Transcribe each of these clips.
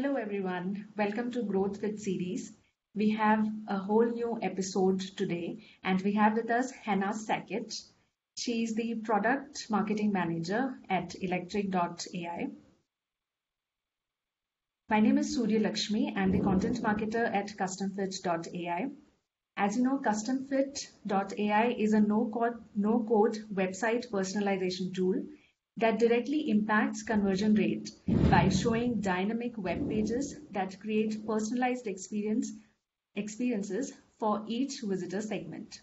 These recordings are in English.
Hello, everyone. Welcome to Growth with series. We have a whole new episode today, and we have with us Hannah Sackett. She's the product marketing manager at electric.ai. My name is Surya Lakshmi. I'm the content marketer at customfit.ai. As you know, customfit.ai is a no-code, no-code website personalization tool that directly impacts conversion rate by showing dynamic web pages that create personalized experience experiences for each visitor segment.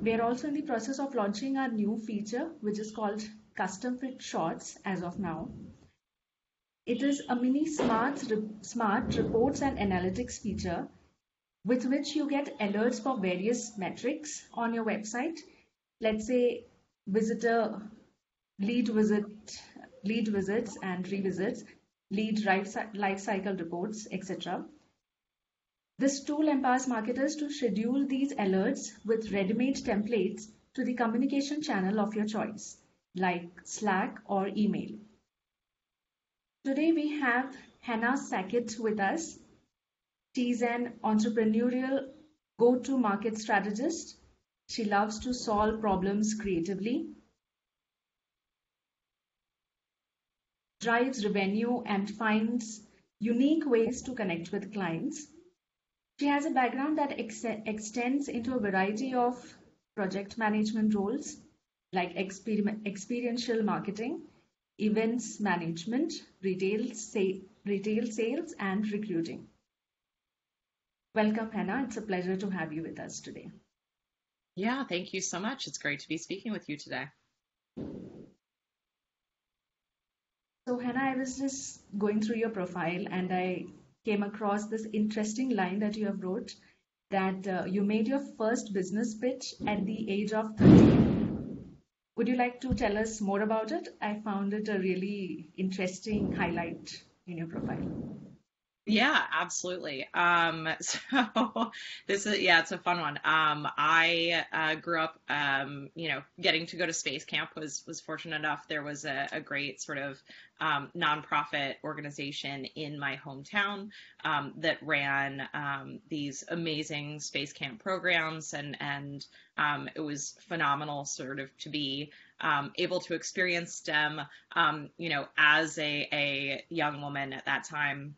We are also in the process of launching our new feature, which is called Custom Fit Shorts as of now. It is a mini smart, smart reports and analytics feature with which you get alerts for various metrics on your website. Let's say visitor lead visit, lead visits and revisits, lead life cycle reports, etc. This tool empowers marketers to schedule these alerts with ready-made templates to the communication channel of your choice, like Slack or email. Today we have Hannah Sackett with us. She's an entrepreneurial go-to-market strategist. She loves to solve problems creatively drives revenue and finds unique ways to connect with clients. She has a background that ex extends into a variety of project management roles like experiential marketing, events management, retail, sa retail sales, and recruiting. Welcome, Hannah. It's a pleasure to have you with us today. Yeah, thank you so much. It's great to be speaking with you today. So, Hannah, I was just going through your profile and I came across this interesting line that you have wrote that uh, you made your first business pitch at the age of 13. Would you like to tell us more about it? I found it a really interesting highlight in your profile. Yeah, absolutely. Um, so this is yeah, it's a fun one. Um, I uh, grew up, um, you know, getting to go to space camp was was fortunate enough. There was a, a great sort of um, nonprofit organization in my hometown um, that ran um, these amazing space camp programs, and and um, it was phenomenal, sort of to be um, able to experience STEM, um, you know, as a a young woman at that time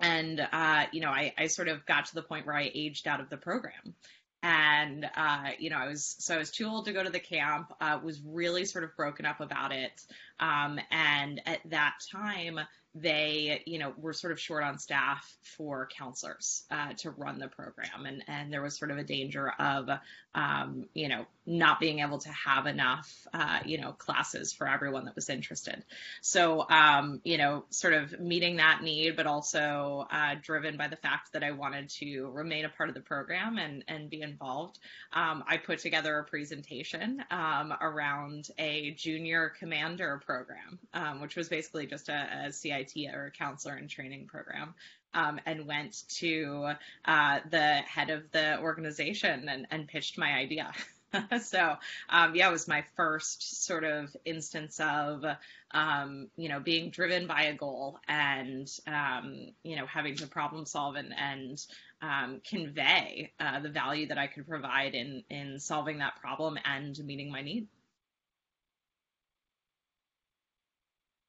and uh, you know I, I sort of got to the point where i aged out of the program. And uh, you know i was so i was too old to go to the camp uh, was really sort of broken up about it. Um, and at that time they, you know, were sort of short on staff for counselors uh, to run the program, and and there was sort of a danger of, um, you know, not being able to have enough, uh, you know, classes for everyone that was interested. So, um, you know, sort of meeting that need, but also uh, driven by the fact that I wanted to remain a part of the program and and be involved. Um, I put together a presentation um, around a junior commander program, um, which was basically just a, a CIT or a counselor in training program. Um, and went to uh, the head of the organization and, and pitched my idea. so um, yeah, it was my first sort of instance of um, you know being driven by a goal and um, you know having to problem solve and, and um, convey uh, the value that I could provide in in solving that problem and meeting my need.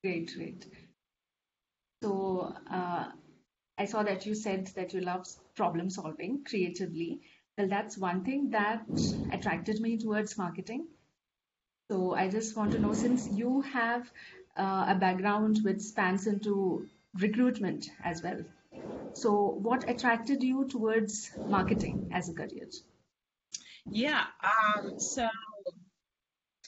Great, great. So uh, I saw that you said that you love problem solving creatively. Well, that's one thing that attracted me towards marketing. So I just want to know since you have uh, a background which spans into recruitment as well. So what attracted you towards marketing as a career? Yeah, um, so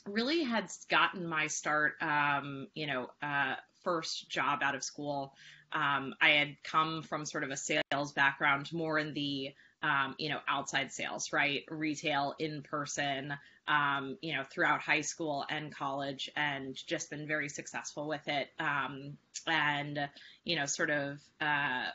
really had gotten my start, um, you know, uh, first job out of school, um, I had come from sort of a sales background, more in the um, you know outside sales, right, retail, in person, um, you know, throughout high school and college, and just been very successful with it, um, and you know, sort of. Uh,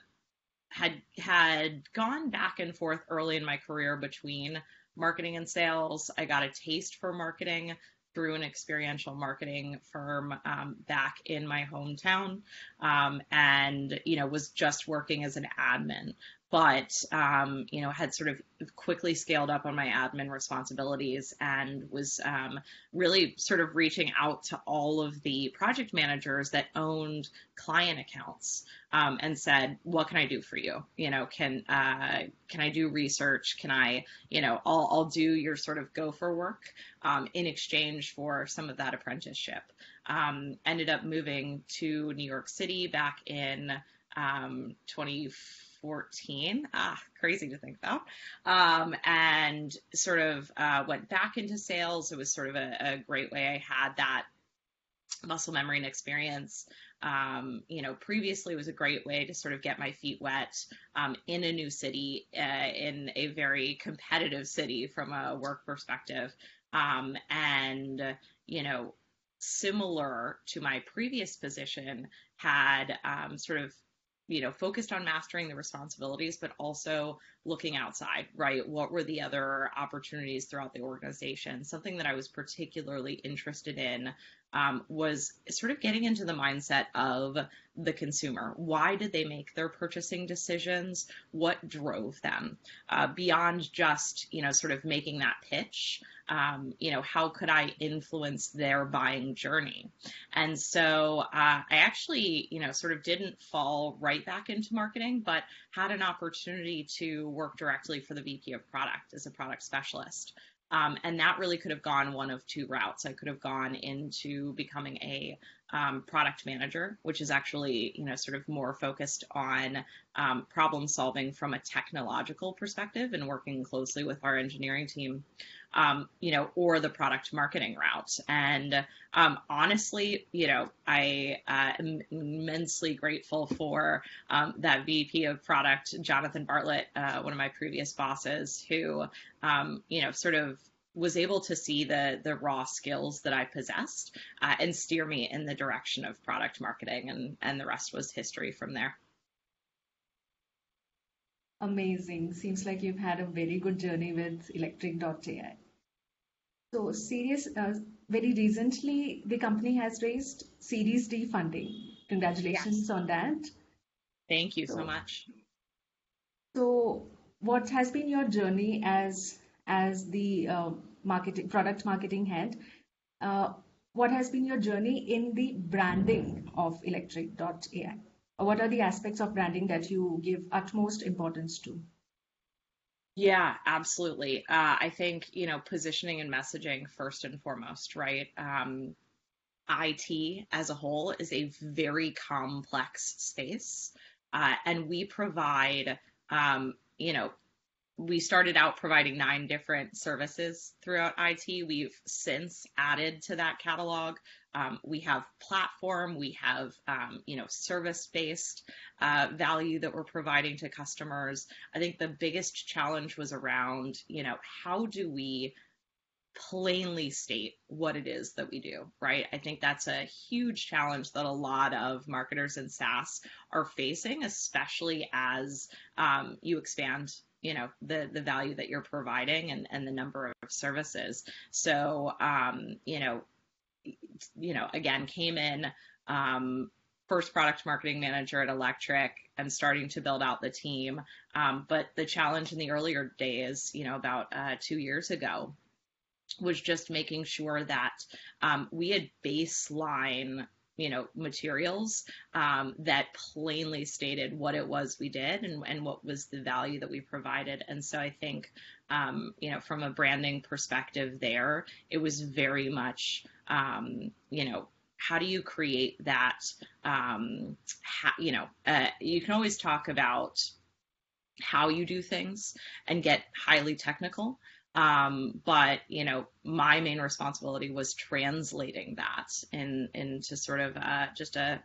had had gone back and forth early in my career between marketing and sales. I got a taste for marketing through an experiential marketing firm um, back in my hometown, um, and you know was just working as an admin but um, you know had sort of quickly scaled up on my admin responsibilities and was um, really sort of reaching out to all of the project managers that owned client accounts um, and said what can i do for you you know can uh, can i do research can i you know i'll, I'll do your sort of go for work um, in exchange for some of that apprenticeship um, ended up moving to new york city back in um, 2014. 14. Ah, crazy to think about. Um, and sort of uh, went back into sales. It was sort of a, a great way I had that muscle memory and experience. Um, you know, previously was a great way to sort of get my feet wet um, in a new city, uh, in a very competitive city from a work perspective. Um, and, you know, similar to my previous position, had um, sort of you know focused on mastering the responsibilities but also looking outside right? What were the other opportunities throughout the organization? Something that i was particularly interested in um, was sort of getting into the mindset of the consumer. Why did they make their purchasing decisions? What drove them? Uh, beyond just, you know, sort of making that pitch, um, you know, how could I influence their buying journey? And so uh, I actually, you know, sort of didn't fall right back into marketing, but had an opportunity to work directly for the VP of product as a product specialist. Um, and that really could have gone one of two routes. I could have gone into becoming a um, product manager, which is actually, you know, sort of more focused on um, problem solving from a technological perspective and working closely with our engineering team, um, you know, or the product marketing route. And um, honestly, you know, I uh, am immensely grateful for um, that VP of product, Jonathan Bartlett, uh, one of my previous bosses, who, um, you know, sort of was able to see the the raw skills that I possessed uh, and steer me in the direction of product marketing, and and the rest was history from there. Amazing. Seems like you've had a very good journey with Electric.ai. So, serious. Uh, very recently, the company has raised Series D funding. Congratulations yes. on that. Thank you so, so much. So, what has been your journey as as the uh, marketing product marketing head. Uh, what has been your journey in the branding of electric.ai? What are the aspects of branding that you give utmost importance to? Yeah, absolutely. Uh, I think, you know, positioning and messaging first and foremost, right? Um, IT as a whole is a very complex space. Uh, and we provide, um, you know, we started out providing nine different services throughout IT. We've since added to that catalog. Um, we have platform, we have um, you know service-based uh, value that we're providing to customers. I think the biggest challenge was around you know how do we plainly state what it is that we do, right? I think that's a huge challenge that a lot of marketers in SaaS are facing, especially as um, you expand you know the the value that you're providing and and the number of services. So um you know you know again came in um first product marketing manager at electric i'm starting to build out the team. Um, but the challenge in the earlier days you know about uh, two years ago was just making sure that um, we had baseline you know materials um, that plainly stated what it was we did and, and what was the value that we provided. And so i think um, you know from a branding perspective there it was very much um, you know how do you create that um, you know uh, you can always talk about how you do things and get highly technical um, but you know, my main responsibility was translating that in into sort of uh, just a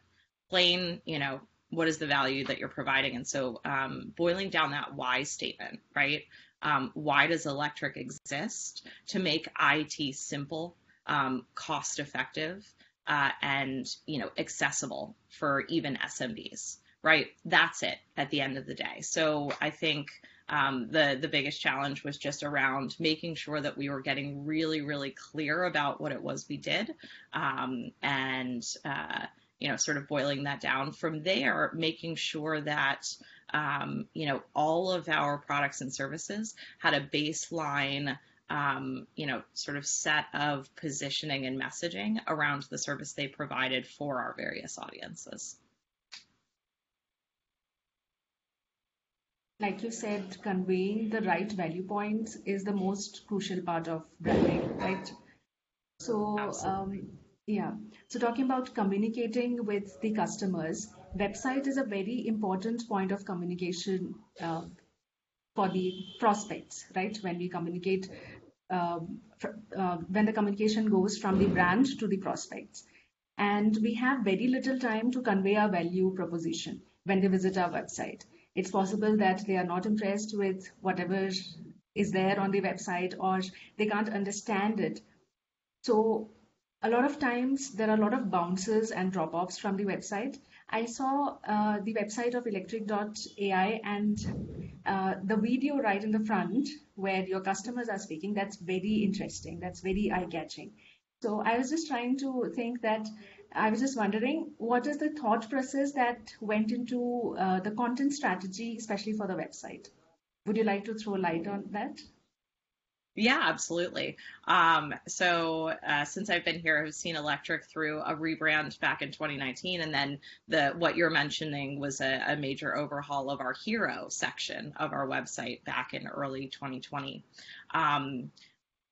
plain, you know, what is the value that you're providing? And so, um, boiling down that why statement, right? Um, why does electric exist? To make IT simple, um, cost effective, uh, and you know, accessible for even SMBs, right? That's it at the end of the day. So I think um, the the biggest challenge was just around making sure that we were getting really really clear about what it was we did um, and uh, you know sort of boiling that down from there making sure that um, you know all of our products and services had a baseline um, you know, sort of set of positioning and messaging around the service they provided for our various audiences. Like you said, conveying the right value points is the most crucial part of branding, right? So, um, yeah. So, talking about communicating with the customers, website is a very important point of communication uh, for the prospects, right? When we communicate, um, uh, when the communication goes from the brand to the prospects. And we have very little time to convey our value proposition when they visit our website it's possible that they are not impressed with whatever is there on the website or they can't understand it. So a lot of times there are a lot of bounces and drop offs from the website. I saw uh, the website of electric.ai and uh, the video right in the front where your customers are speaking. That's very interesting. That's very eye catching. So I was just trying to think that I was just wondering what is the thought process that went into uh, the content strategy, especially for the website? Would you like to throw light on that? Yeah, absolutely. Um, so uh, since I've been here, I've seen Electric through a rebrand back in 2019, and then the what you're mentioning was a, a major overhaul of our hero section of our website back in early 2020. Um,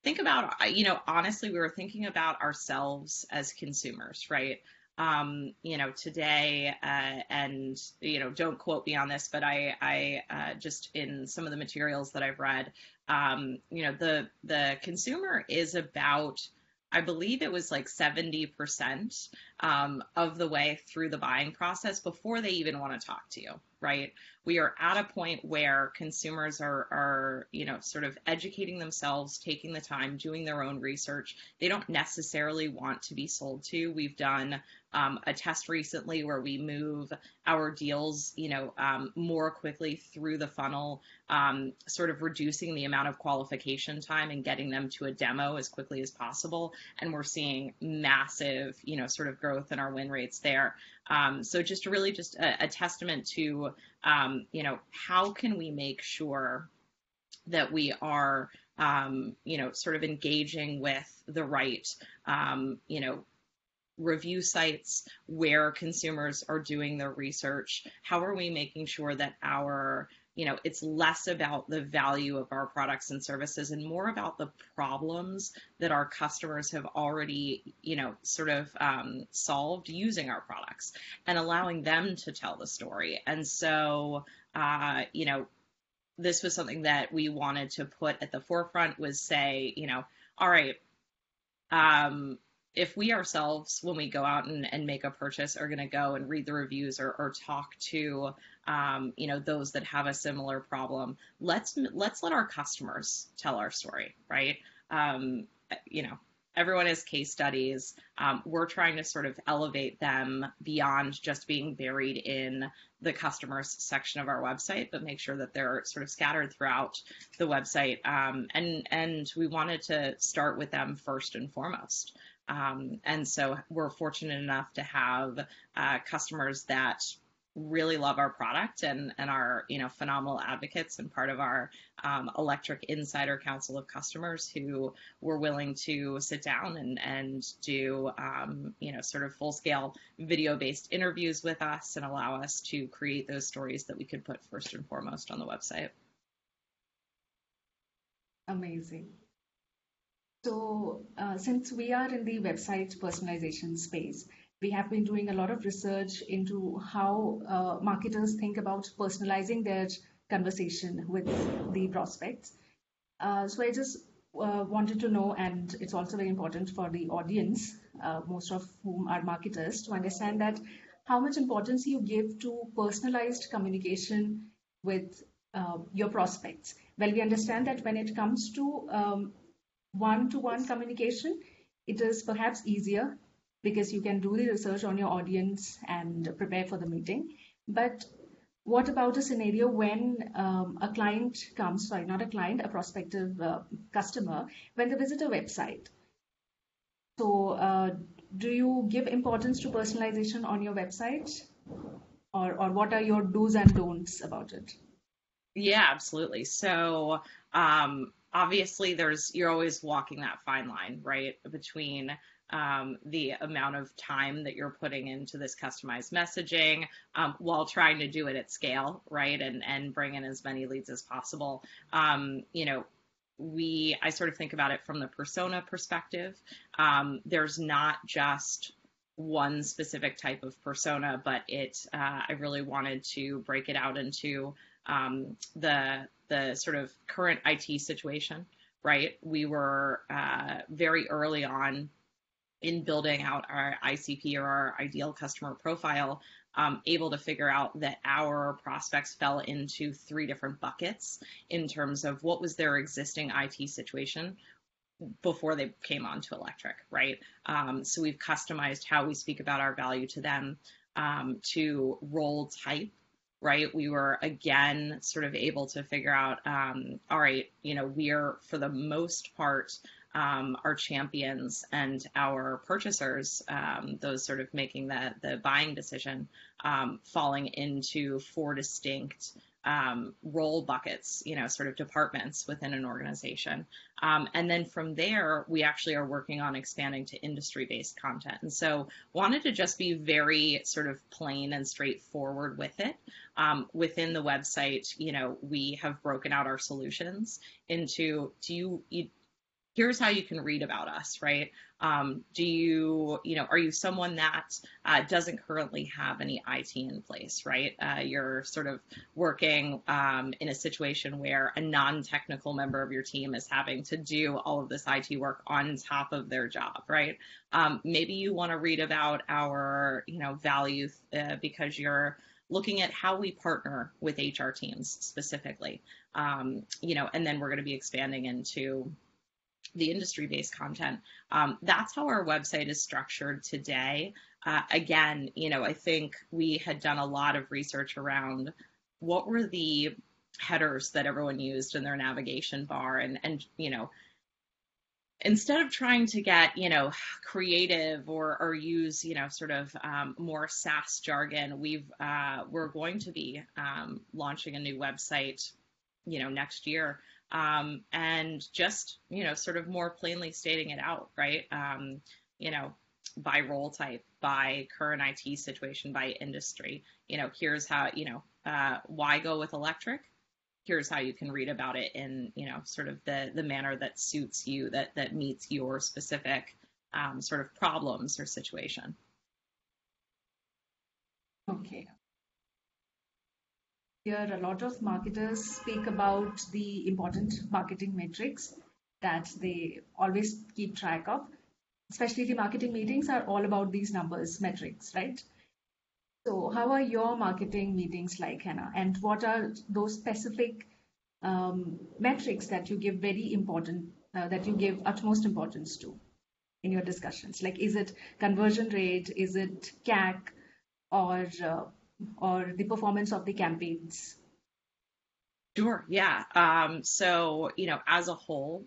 think about, you know, honestly, we were thinking about ourselves as consumers, right? Um, you know, today, uh, and you know, don't quote me on this, but I, I uh, just in some of the materials that I've read, um, you know, the the consumer is about I believe it was like 70% um, of the way through the buying process before they even want to talk to you, right? We are at a point where consumers are, are, you know, sort of educating themselves, taking the time, doing their own research. They don't necessarily want to be sold to. We've done um, a test recently where we move our deals, you know, um, more quickly through the funnel, um, sort of reducing the amount of qualification time and getting them to a demo as quickly as possible. And we're seeing massive, you know, sort of growth in our win rates there. Um, so just really just a, a testament to, um, you know, how can we make sure that we are, um, you know, sort of engaging with the right, you know, review sites where consumers are doing their research? How are we making sure that our you know it's less about the value of our products and services and more about the problems that our customers have already you know sort of um, solved using our products and allowing them to tell the story? And so uh, you know this was something that we wanted to put at the forefront was say you know all right um, if we ourselves, when we go out and, and make a purchase, are going to go and read the reviews or, or talk to, um, you know, those that have a similar problem, let's let's let our customers tell our story, right? Um, you know, everyone has case studies. Um, we're trying to sort of elevate them beyond just being buried in the customers section of our website, but make sure that they're sort of scattered throughout the website. Um, and and we wanted to start with them first and foremost. Um, and so we're fortunate enough to have uh, customers that really love our product and, and are you know phenomenal advocates and part of our um, electric insider council of customers who were willing to sit down and, and do um, you know sort of full scale video based interviews with us and allow us to create those stories that we could put first and foremost on the website. Amazing so uh, since we are in the website personalization space, we have been doing a lot of research into how uh, marketers think about personalizing their conversation with the prospects. Uh, so I just uh, wanted to know, and it's also very important for the audience, uh, most of whom are marketers, to understand that how much importance you give to personalized communication with uh, your prospects. Well, we understand that when it comes to um, one-to-one communication, it is perhaps easier because you can do the research on your audience and prepare for the meeting. But what about a scenario when um, a client comes, sorry, not a client, a prospective uh, customer, when they visit a website? So, uh, do you give importance to personalization on your website? Or, or what are your do's and don'ts about it? Yeah, absolutely. So, um, obviously, there's you're always walking that fine line, right, between um, the amount of time that you're putting into this customized messaging um, while trying to do it at scale, right? And and bring in as many leads as possible. Um, you know, we I sort of think about it from the persona perspective. Um, there's not just one specific type of persona, but it uh, I really wanted to break it out into um, the the sort of current IT situation. Right, we were uh, very early on in building out our ICP or our ideal customer profile, um, able to figure out that our prospects fell into three different buckets in terms of what was their existing IT situation before they came onto Electric, right? Um, so we've customized how we speak about our value to them um, to role type right? We were again sort of able to figure out, um, all right, you know, we're for the most part um, our champions and our purchasers, um, those sort of making the, the buying decision, um, falling into four distinct um, role buckets, you know, sort of departments within an organization. Um, and then from there, we actually are working on expanding to industry based content. And so wanted to just be very sort of plain and straightforward with it. Um, within the website, you know, we have broken out our solutions into do you, you here's how you can read about us, right? Um, do you, you know, are you someone that uh, doesn't currently have any IT in place, right? Uh, you're sort of working um, in a situation where a non-technical member of your team is having to do all of this IT work on top of their job, right? Um, maybe you want to read about our, you know, value uh, because you're looking at how we partner with HR teams specifically, um, you know, and then we're going to be expanding into the industry based content. Um, that's how our website is structured today. Uh, again, you know, I think we had done a lot of research around what were the headers that everyone used in their navigation bar and and you know instead of trying to get you know creative or or use you know sort of um, more SaaS jargon, we've uh, we're going to be um, launching a new website, you know, next year um, and just you know sort of more plainly stating it out right? Um, you know by role type by current it situation by industry. You know here's how you know uh, why go with electric? Here's how you can read about it in you know sort of the the manner that suits you that that meets your specific um, sort of problems or situation. Okay here a lot of marketers speak about the important marketing metrics that they always keep track of. Especially the marketing meetings are all about these numbers, metrics, right? So, how are your marketing meetings like, Hannah? And what are those specific um, metrics that you give very important, uh, that you give utmost importance to in your discussions? Like, is it conversion rate? Is it CAC? Or uh, or the performance of the campaigns? Sure, yeah. Um, so, you know, as a whole,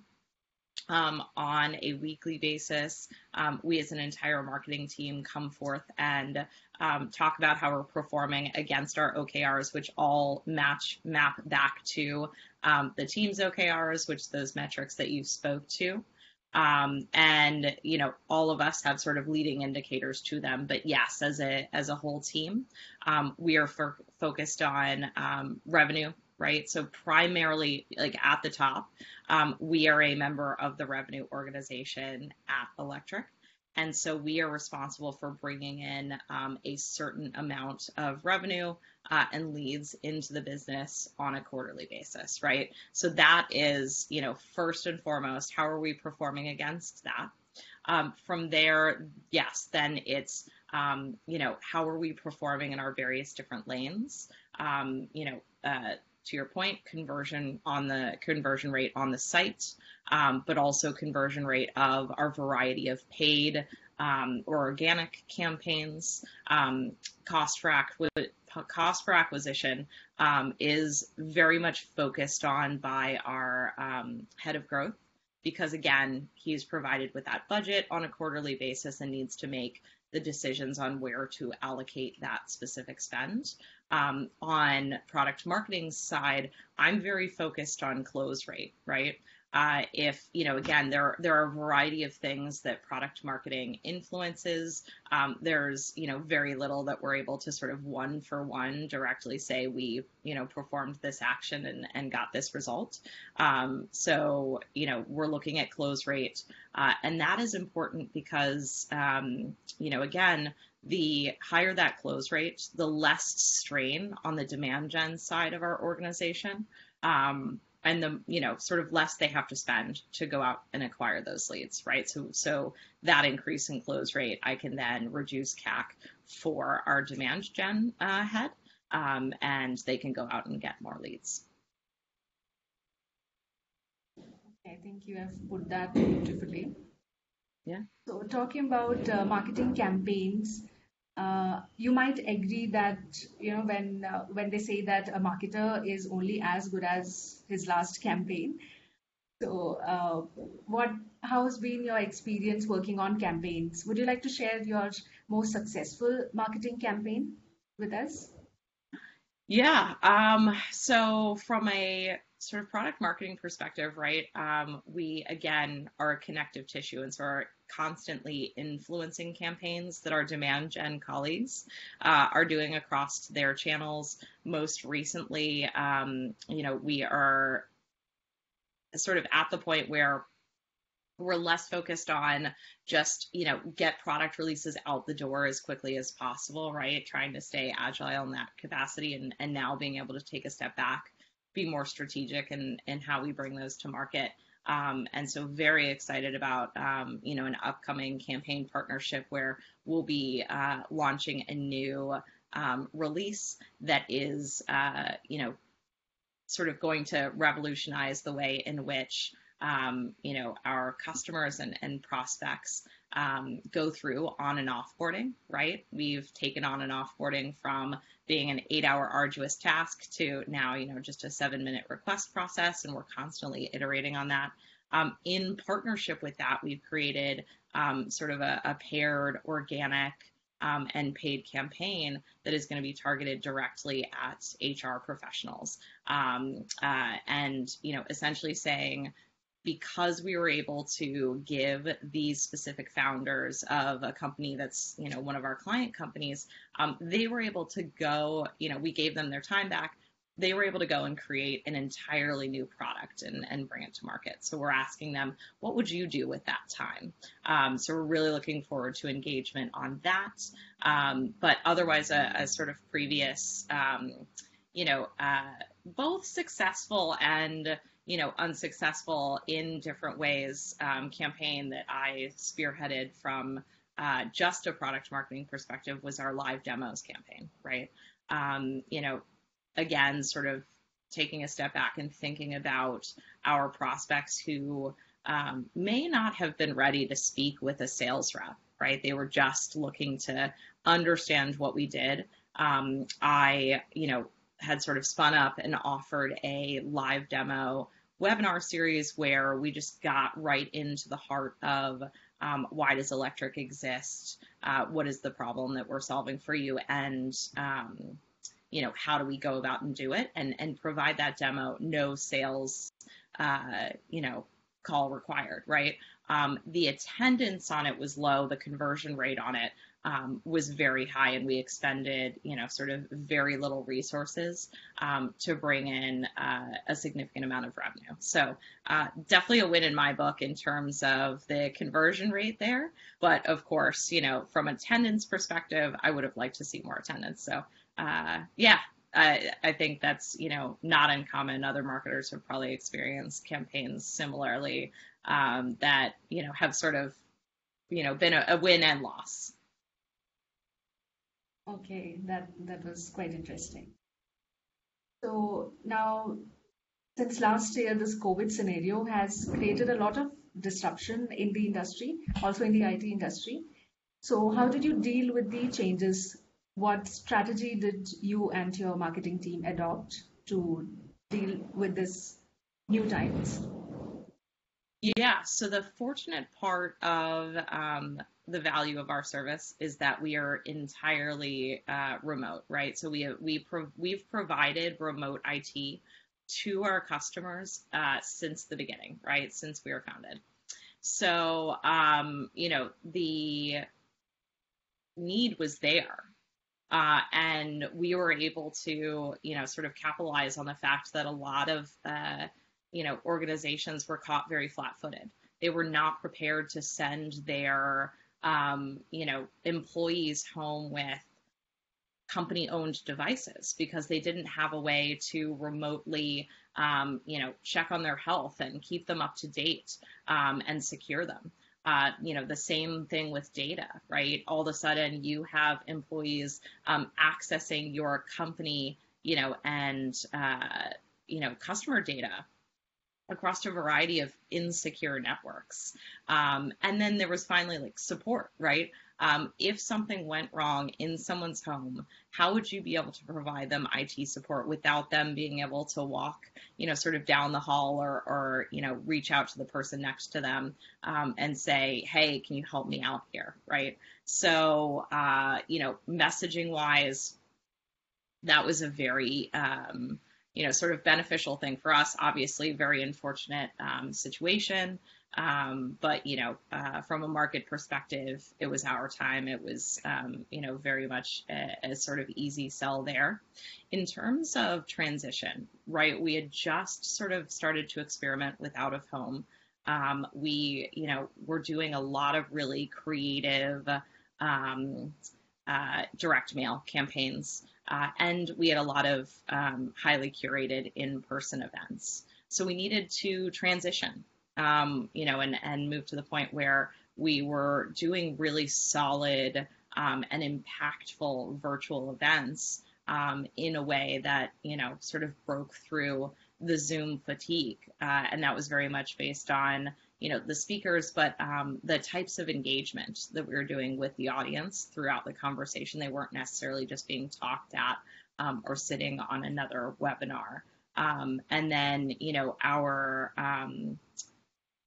um, on a weekly basis, um, we as an entire marketing team come forth and um, talk about how we're performing against our OKRs, which all match map back to um, the team's OKRs, which those metrics that you spoke to. Um, and you know all of us have sort of leading indicators to them. But yes as a as a whole team um, we are for, focused on um, revenue right? So primarily like at the top um, we are a member of the revenue organization at electric and so we are responsible for bringing in um, a certain amount of revenue uh, and leads into the business on a quarterly basis, right? So that is, you know, first and foremost, how are we performing against that? Um, from there, yes, then it's, um, you know, how are we performing in our various different lanes? Um, you know, uh, to your point, conversion on the conversion rate on the site, um, but also conversion rate of our variety of paid um, or organic campaigns, um, cost per, cost per acquisition um, is very much focused on by our um, head of growth because again, he's provided with that budget on a quarterly basis and needs to make the decisions on where to allocate that specific spend. Um, on product marketing side, I'm very focused on close rate, right? Uh, if you know, again, there there are a variety of things that product marketing influences. Um, there's you know very little that we're able to sort of one for one directly say we you know performed this action and and got this result. Um, so you know we're looking at close rate, uh, and that is important because um, you know again the higher that close rate, the less strain on the demand gen side of our organization. Um, and the you know sort of less they have to spend to go out and acquire those leads right? So so that increase in close rate i can then reduce cac for our demand gen uh, head um, and they can go out and get more leads. I think you have put that beautifully. Yeah. So talking about uh, marketing campaigns uh, you might agree that you know when uh, when they say that a marketer is only as good as his last campaign. So, uh, what how has been your experience working on campaigns? Would you like to share your most successful marketing campaign with us? Yeah. Um, so, from a sort of product marketing perspective, right, um, we again are a connective tissue, and so are constantly influencing campaigns that our demand gen colleagues uh, are doing across their channels. Most recently, um, you know, we are sort of at the point where we're less focused on just you know get product releases out the door as quickly as possible right trying to stay agile in that capacity and, and now being able to take a step back be more strategic in, in how we bring those to market. Um, and so very excited about um, you know an upcoming campaign partnership where we'll be uh, launching a new um, release that is uh, you know sort of going to revolutionize the way in which um, you know our customers and, and prospects um, go through on and offboarding, right? We've taken on and offboarding from being an eight hour arduous task to now, you know, just a seven minute request process, and we're constantly iterating on that. Um, in partnership with that, we've created um, sort of a, a paired organic um, and paid campaign that is going to be targeted directly at HR professionals, um, uh, and you know, essentially saying because we were able to give these specific founders of a company that's you know one of our client companies um, they were able to go you know we gave them their time back they were able to go and create an entirely new product and, and bring it to market. So we're asking them, what would you do with that time? Um, so we're really looking forward to engagement on that. Um, but otherwise, a, a, sort of previous, um, you know, uh, both successful and you know, unsuccessful in different ways um, campaign that I spearheaded from uh, just a product marketing perspective was our live demos campaign, right? Um, you know, again, sort of taking a step back and thinking about our prospects who um, may not have been ready to speak with a sales rep, right? They were just looking to understand what we did. Um, I, you know, had sort of spun up and offered a live demo webinar series where we just got right into the heart of um, why does electric exist? Uh, what is the problem that we're solving for you? And um, you know, how do we go about and do it and, and provide that demo, no sales, uh, you know, call required, right? Um, the attendance on it was low, the conversion rate on it um, was very high, and we expended, you know, sort of very little resources um, to bring in uh, a significant amount of revenue. So uh, definitely a win in my book in terms of the conversion rate there. But of course, you know, from attendance perspective, I would have liked to see more attendance. So uh, yeah, I, I, think that's you know not uncommon. Other marketers have probably experienced campaigns similarly um, that you know have sort of you know been a, a win and loss. Okay, that that was quite interesting. So now, since last year, this COVID scenario has created a lot of disruption in the industry, also in the IT industry. So how did you deal with the changes what strategy did you and your marketing team adopt to deal with this new times? Yeah, so the fortunate part of um, the value of our service is that we are entirely uh, remote, right? So we we pro- we've provided remote IT to our customers uh, since the beginning, right? Since we were founded. So um, you know the need was there. Uh, and we were able to, you know, sort of capitalize on the fact that a lot of, uh, you know, organizations were caught very flat-footed. They were not prepared to send their, um, you know, employees home with company-owned devices because they didn't have a way to remotely, um, you know, check on their health and keep them up to date um, and secure them. Uh, you know, the same thing with data, right? All of a sudden, you have employees um, accessing your company, you know, and uh, you know, customer data across a variety of insecure networks. Um, and then there was finally like support, right? Um, if something went wrong in someone's home, how would you be able to provide them IT support without them being able to walk, you know, sort of down the hall or, or you know, reach out to the person next to them um, and say, hey, can you help me out here, right? So, uh, you know, messaging wise, that was a very, um, you know, sort of beneficial thing for us. Obviously, very unfortunate um, situation. Um, but you know, uh, from a market perspective, it was our time. It was um, you know very much a, a, sort of easy sell there. In terms of transition, right? We had just sort of started to experiment with out of home. Um, we you know were doing a lot of really creative um, uh, direct mail campaigns, uh, and we had a lot of um, highly curated in-person events. So we needed to transition um, you know, and, and move to the point where we were doing really solid um, and impactful virtual events um, in a way that, you know, sort of broke through the Zoom fatigue. Uh, and that was very much based on, you know, the speakers, but um, the types of engagement that we were doing with the audience throughout the conversation. They weren't necessarily just being talked at um, or sitting on another webinar. Um, and then, you know, our um,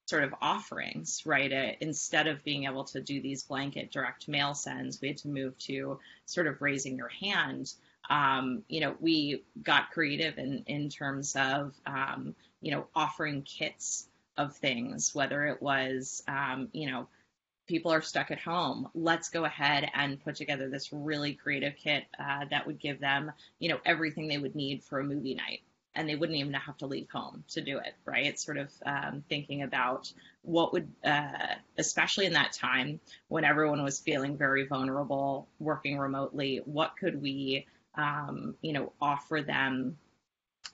sort of offerings, right? Uh, instead of being able to do these blanket direct mail sends, we had to move to sort of raising your hand. Um, you know, we got creative in, in terms of, um, you know, offering kits of things, whether it was, um, you know, people are stuck at home. Let's go ahead and put together this really creative kit uh, that would give them, you know, everything they would need for a movie night and they wouldn't even have to leave home to do it, right? It's sort of um, thinking about what would, uh, especially in that time when everyone was feeling very vulnerable, working remotely, what could we, um, you know, offer them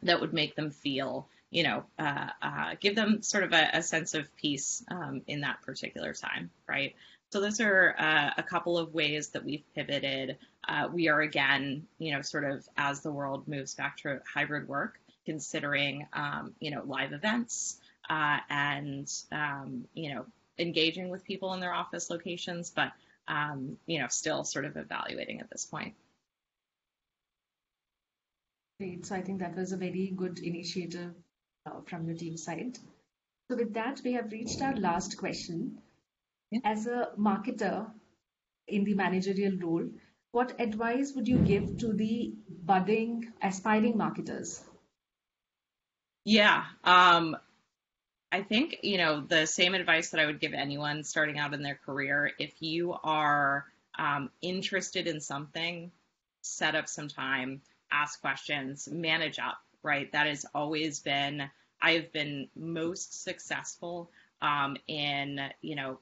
that would make them feel, you know, uh, uh, give them sort of a, a sense of peace um, in that particular time, right? So those are uh, a couple of ways that we've pivoted. Uh, we are again, you know, sort of as the world moves back to hybrid work, considering, um, you know, live events uh, and, um, you know, engaging with people in their office locations, but, um, you know, still sort of evaluating at this point. Great. So I think that was a very good initiative uh, from your team side. So with that, we have reached our last question. Yeah. As a marketer in the managerial role, what advice would you give to the budding, aspiring marketers? Yeah. Um, I think, you know, the same advice that I would give anyone starting out in their career if you are um, interested in something, set up some time, ask questions, manage up, right? That has always been, I've been most successful um, in, you know,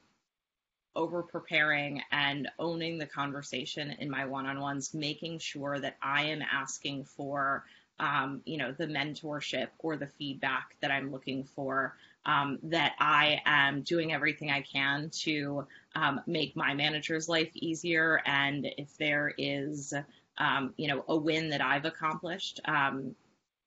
over preparing and owning the conversation in my one on ones, making sure that I am asking for um, you know, the mentorship or the feedback that I'm looking for. Um, that I am doing everything I can to um, make my manager's life easier. And if there is, um, you know, a win that I've accomplished, um,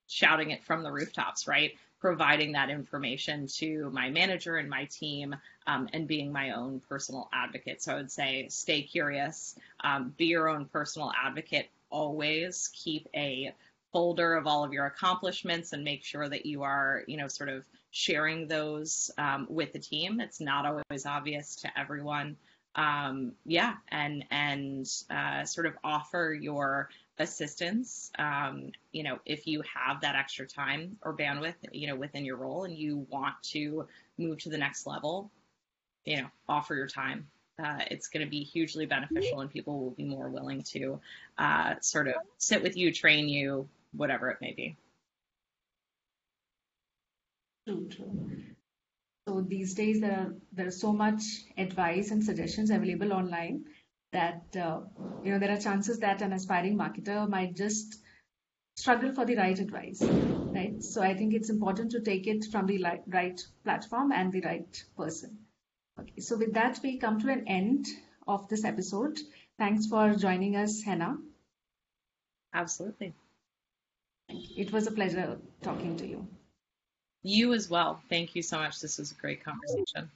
shouting it from the rooftops, right? providing that information to my manager and my team um, and being my own personal advocate. So I would say stay curious, um, be your own personal advocate always, keep a folder of all of your accomplishments and make sure that you are, you know, sort of sharing those um, with the team. It's not always obvious to everyone. Um, yeah, and and uh, sort of offer your assistance. Um, you know, if you have that extra time or bandwidth, you know, within your role, and you want to move to the next level, you know, offer your time. Uh, it's going to be hugely beneficial, and people will be more willing to uh, sort of sit with you, train you, whatever it may be. True. So these days there are there is so much advice and suggestions available online that uh, you know there are chances that an aspiring marketer might just struggle for the right advice, right? So I think it's important to take it from the right platform and the right person. Okay, so with that we come to an end of this episode. Thanks for joining us, Henna. Absolutely. It was a pleasure talking to you. You as well. Thank you so much. This was a great conversation.